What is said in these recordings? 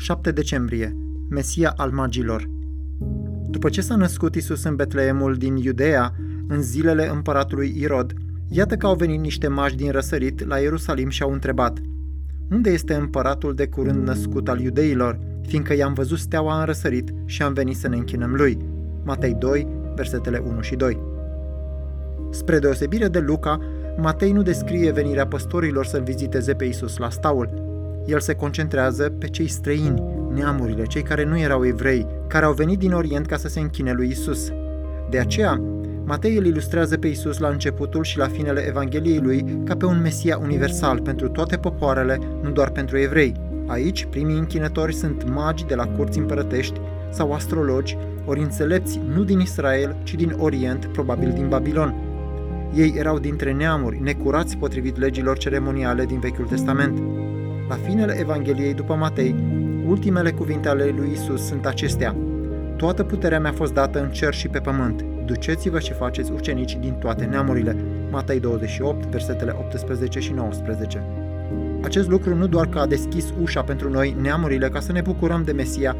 7 decembrie, Mesia al magilor. După ce s-a născut Isus în Betleemul din Iudea, în zilele împăratului Irod, iată că au venit niște magi din răsărit la Ierusalim și au întrebat Unde este împăratul de curând născut al iudeilor, fiindcă i-am văzut steaua în răsărit și am venit să ne închinăm lui? Matei 2, versetele 1 și 2. Spre deosebire de Luca, Matei nu descrie venirea păstorilor să-l viziteze pe Isus la staul. El se concentrează pe cei străini, neamurile, cei care nu erau evrei, care au venit din Orient ca să se închine lui Isus. De aceea, Matei îl ilustrează pe Isus la începutul și la finele Evangheliei lui ca pe un Mesia universal pentru toate popoarele, nu doar pentru evrei. Aici, primii închinători sunt magi de la curți împărătești sau astrologi, ori înțelepți nu din Israel, ci din Orient, probabil din Babilon. Ei erau dintre neamuri, necurați potrivit legilor ceremoniale din Vechiul Testament. La finele Evangheliei după Matei, ultimele cuvinte ale lui Isus sunt acestea. Toată puterea mi-a fost dată în cer și pe pământ. Duceți-vă și faceți ucenici din toate neamurile. Matei 28, versetele 18 și 19. Acest lucru nu doar că a deschis ușa pentru noi, neamurile, ca să ne bucurăm de Mesia,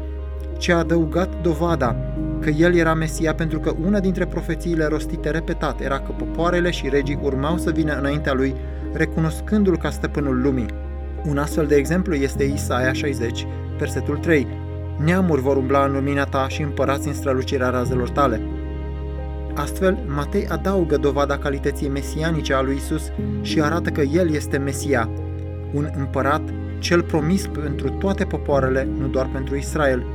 ci a adăugat dovada că el era Mesia pentru că una dintre profețiile rostite repetat era că popoarele și regii urmau să vină înaintea lui, recunoscându-l ca stăpânul lumii. Un astfel de exemplu este Isaia 60, versetul 3. Neamuri vor umbla în lumina ta și împărați în strălucirea razelor tale. Astfel, Matei adaugă dovada calității mesianice a lui Isus și arată că el este Mesia, un împărat cel promis pentru toate popoarele, nu doar pentru Israel,